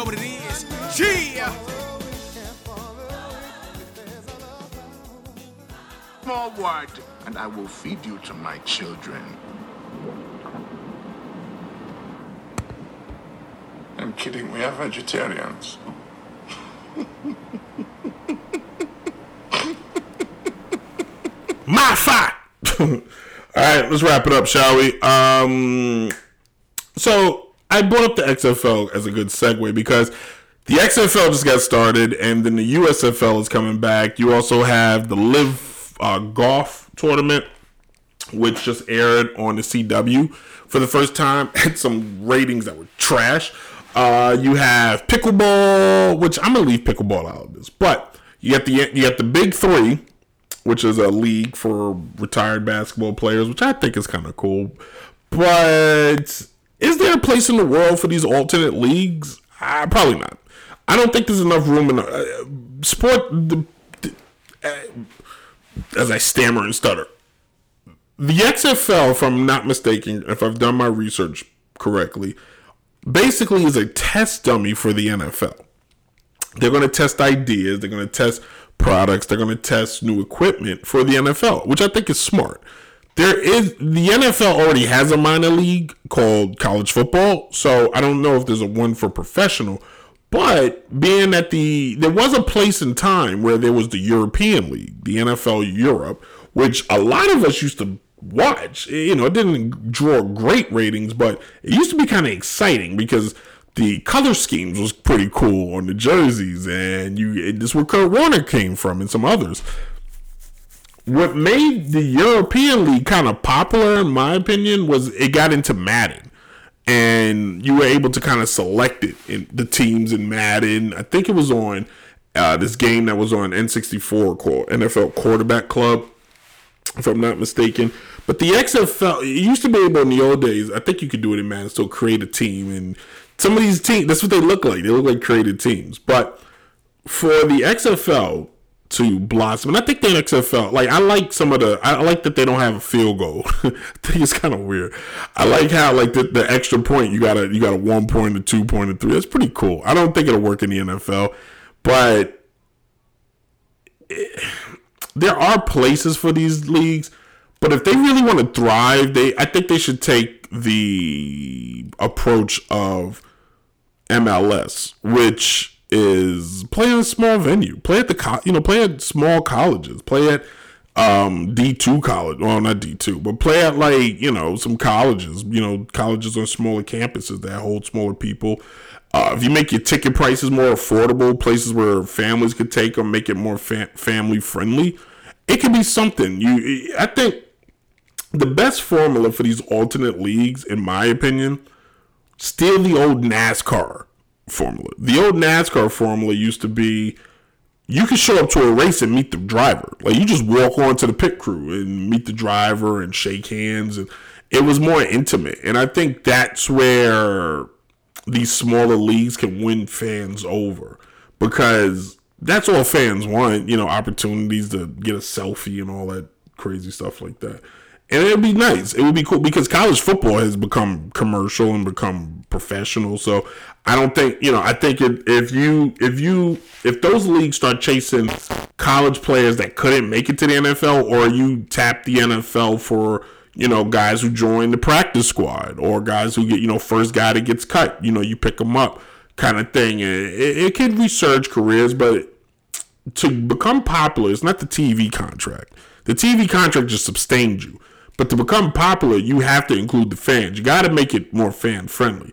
know what it is. Yeah. Forward, and I will feed you to my children. I'm kidding, we are vegetarians. my fat. All right, let's wrap it up, shall we? Um, so I brought up the XFL as a good segue because the XFL just got started, and then the USFL is coming back. You also have the LIV uh, Golf Tournament, which just aired on the CW for the first time. Had some ratings that were trash. Uh, you have pickleball, which I'm gonna leave pickleball out of this, but you got the you got the Big Three, which is a league for retired basketball players, which I think is kind of cool. But is there a place in the world for these alternate leagues? Uh, probably not. I don't think there's enough room in uh, sport. The, the, uh, as I stammer and stutter, the XFL, if I'm not mistaken, if I've done my research correctly, basically is a test dummy for the NFL. They're going to test ideas. They're going to test products. They're going to test new equipment for the NFL, which I think is smart. There is the NFL already has a minor league called college football, so I don't know if there's a one for professional. But being that the there was a place in time where there was the European League, the NFL Europe, which a lot of us used to watch. You know, it didn't draw great ratings, but it used to be kind of exciting because the color schemes was pretty cool on the jerseys, and you this is where Kurt Warner came from, and some others. What made the European League kind of popular, in my opinion, was it got into Madden, and you were able to kind of select it in the teams in Madden. I think it was on uh, this game that was on N64 called NFL Quarterback Club, if I'm not mistaken. But the XFL, used to be able in the old days. I think you could do it in Madden, still create a team, and some of these teams, that's what they look like. They look like created teams. But for the XFL to blossom, and I think the XFL, like I like some of the, I like that they don't have a field goal. I think it's kind of weird. I like how like the, the extra point you got a you got a one point, a two point, a three. That's pretty cool. I don't think it'll work in the NFL, but. It, there are places for these leagues, but if they really want to thrive, they I think they should take the approach of MLS, which is play in a small venue, play at the co- you know play at small colleges, play at um D two college, well not D two, but play at like you know some colleges, you know colleges on smaller campuses that hold smaller people. Uh, if you make your ticket prices more affordable, places where families could take them, make it more fa- family friendly, it could be something. You, I think the best formula for these alternate leagues, in my opinion, steal the old NASCAR formula. The old NASCAR formula used to be you could show up to a race and meet the driver. Like you just walk onto the pit crew and meet the driver and shake hands and it was more intimate. And I think that's where these smaller leagues can win fans over because that's all fans want, you know, opportunities to get a selfie and all that crazy stuff like that. And it would be nice. It would be cool because college football has become commercial and become professional. So I don't think you know. I think if, if you if you if those leagues start chasing college players that couldn't make it to the NFL, or you tap the NFL for you know guys who join the practice squad or guys who get you know first guy that gets cut, you know you pick them up kind of thing. It, it, it can resurge careers, but to become popular, it's not the TV contract. The TV contract just sustains you. But to become popular, you have to include the fans. You got to make it more fan friendly.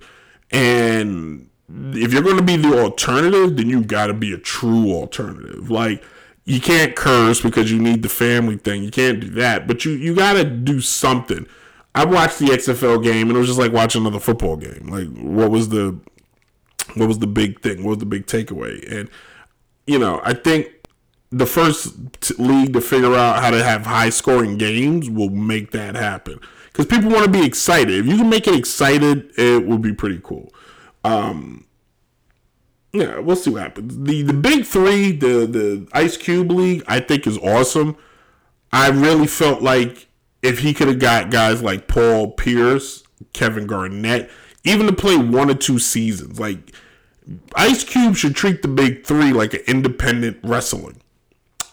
And if you're going to be the alternative, then you got to be a true alternative. Like you can't curse because you need the family thing. You can't do that. But you you got to do something. I watched the XFL game and it was just like watching another football game. Like what was the what was the big thing? What was the big takeaway? And you know, I think the first t- league to figure out how to have high scoring games will make that happen because people want to be excited. If you can make it excited, it will be pretty cool. Um, yeah, we'll see what happens. The the big three, the the Ice Cube League, I think is awesome. I really felt like if he could have got guys like Paul Pierce, Kevin Garnett, even to play one or two seasons, like Ice Cube should treat the big three like an independent wrestling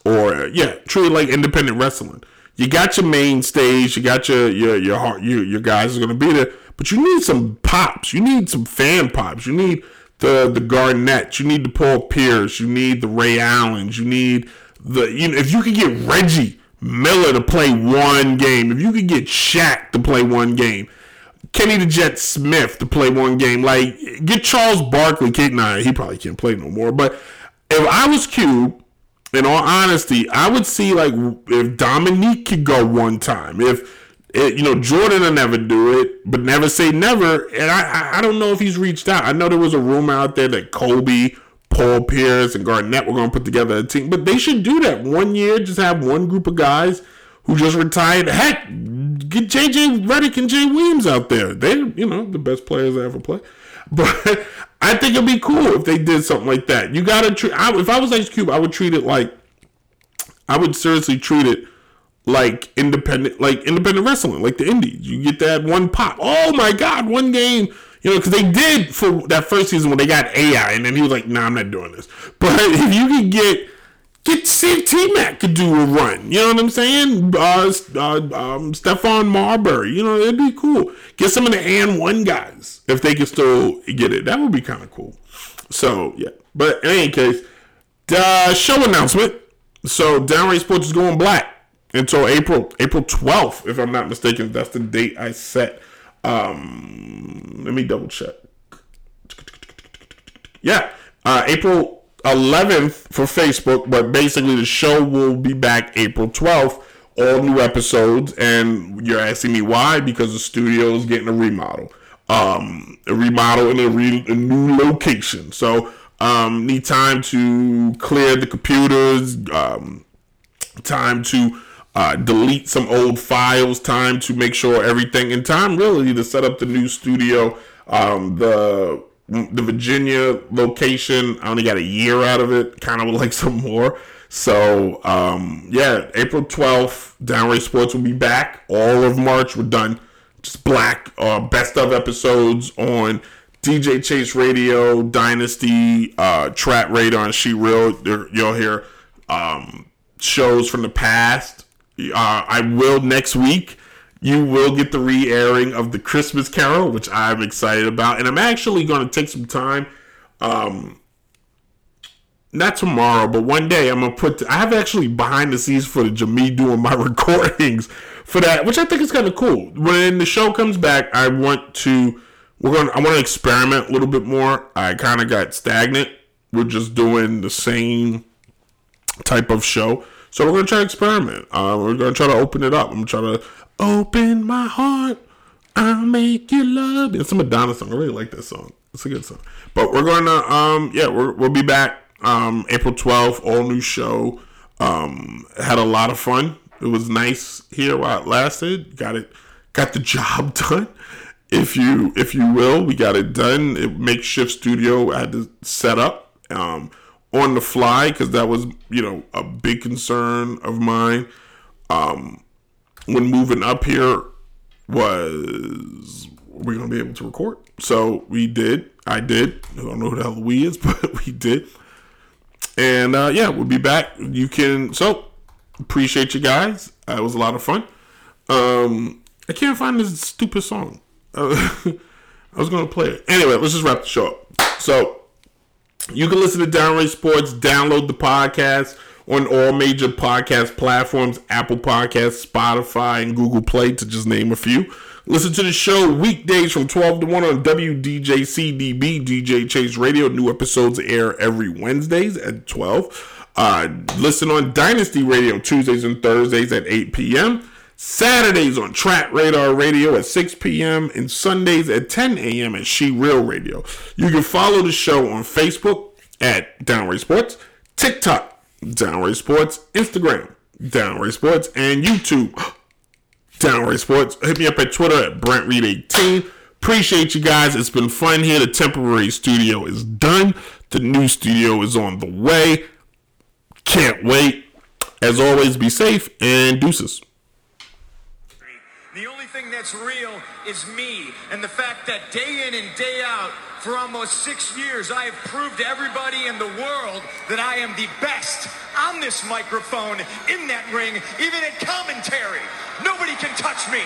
or yeah, truly like independent wrestling. You got your main stage, you got your your your heart, your your guys are gonna be there, but you need some pops. You need some fan pops. You need the the Garnett. You need the Paul Pierce. You need the Ray Allens. You need the you know if you could get Reggie Miller to play one game, if you could get Shaq to play one game, Kenny the Jet Smith to play one game, like get Charles Barkley. Kate, nah, he probably can't play no more. But if I was Cube, in all honesty, I would see like if Dominique could go one time, if it, you know, Jordan will never do it, but never say never. And I, I don't know if he's reached out. I know there was a rumor out there that Kobe, Paul Pierce, and Garnett were going to put together a team, but they should do that one year. Just have one group of guys who just retired. Heck, get JJ Redick and Jay Williams out there. They're you know the best players I ever play. But I think it'd be cool if they did something like that. You gotta treat. I, if I was Ice Cube, I would treat it like. I would seriously treat it like independent, like independent wrestling, like the indies. You get that one pop. Oh my God, one game. You know, because they did for that first season when they got AI, and then he was like, "Nah, I'm not doing this." But if you could get get see T Mac could do a run. You know what I'm saying? Uh, uh, um, Stephon Marbury. You know, it'd be cool. Get some of the AND1 guys if they could still get it. That would be kind of cool. So yeah, but in any case, the show announcement. So Downright Sports is going black until April April 12th, if I'm not mistaken. That's the date I set. Um, let me double check. Yeah, uh, April 11th for Facebook, but basically the show will be back April 12th. All new episodes, and you're asking me why? Because the studio is getting a remodel, um, a remodel in a, re- a new location. So, um, need time to clear the computers, um, time to uh, delete some old files, time to make sure everything, and time really to set up the new studio. Um, the the Virginia location, I only got a year out of it. Kind of would like some more. So um, yeah, April twelfth, Downright Sports will be back. All of March we're done. Just black uh, best of episodes on DJ Chase Radio, Dynasty, uh, Trap Radar, and She Real. You'll hear um, shows from the past. Uh, I will next week. You will get the re-airing of the Christmas Carol, which I'm excited about, and I'm actually going to take some time. Um, not tomorrow, but one day I'm gonna put. I have actually behind the scenes footage of me doing my recordings for that, which I think is kind of cool. When the show comes back, I want to. We're going. to I want to experiment a little bit more. I kind of got stagnant. We're just doing the same type of show. So we're gonna try to experiment. Uh, we're gonna try to open it up. I'm gonna try to open my heart. I'll make you love. It's a Madonna song. I really like that song. It's a good song. But we're gonna um yeah we're, we'll be back um April 12th. All new show. Um had a lot of fun. It was nice here while it lasted. Got it. Got the job done. If you if you will, we got it done. It makeshift studio I had to set up. Um on the fly because that was you know a big concern of mine um, when moving up here was we're gonna be able to record. So we did. I did. I don't know who the hell we is but we did. And uh, yeah we'll be back. You can so appreciate you guys. Uh, it was a lot of fun. Um, i can't find this stupid song. Uh, i was gonna play it. Anyway let's just wrap the show up. So you can listen to Downright Sports, download the podcast on all major podcast platforms Apple Podcasts, Spotify, and Google Play, to just name a few. Listen to the show weekdays from 12 to 1 on WDJCDB, DJ Chase Radio. New episodes air every Wednesdays at 12. Uh, listen on Dynasty Radio Tuesdays and Thursdays at 8 p.m. Saturdays on Trap Radar Radio at 6 p.m. and Sundays at 10 a.m. at She Real Radio. You can follow the show on Facebook at Downright Sports, TikTok, Downright Sports, Instagram, Downright Sports, and YouTube, Downright Sports. Hit me up at Twitter at Brent Reed 18. Appreciate you guys. It's been fun here. The temporary studio is done. The new studio is on the way. Can't wait. As always, be safe and deuces. That's real is me and the fact that day in and day out for almost six years I have proved to everybody in the world that I am the best. On this microphone, in that ring, even at commentary. Nobody can touch me.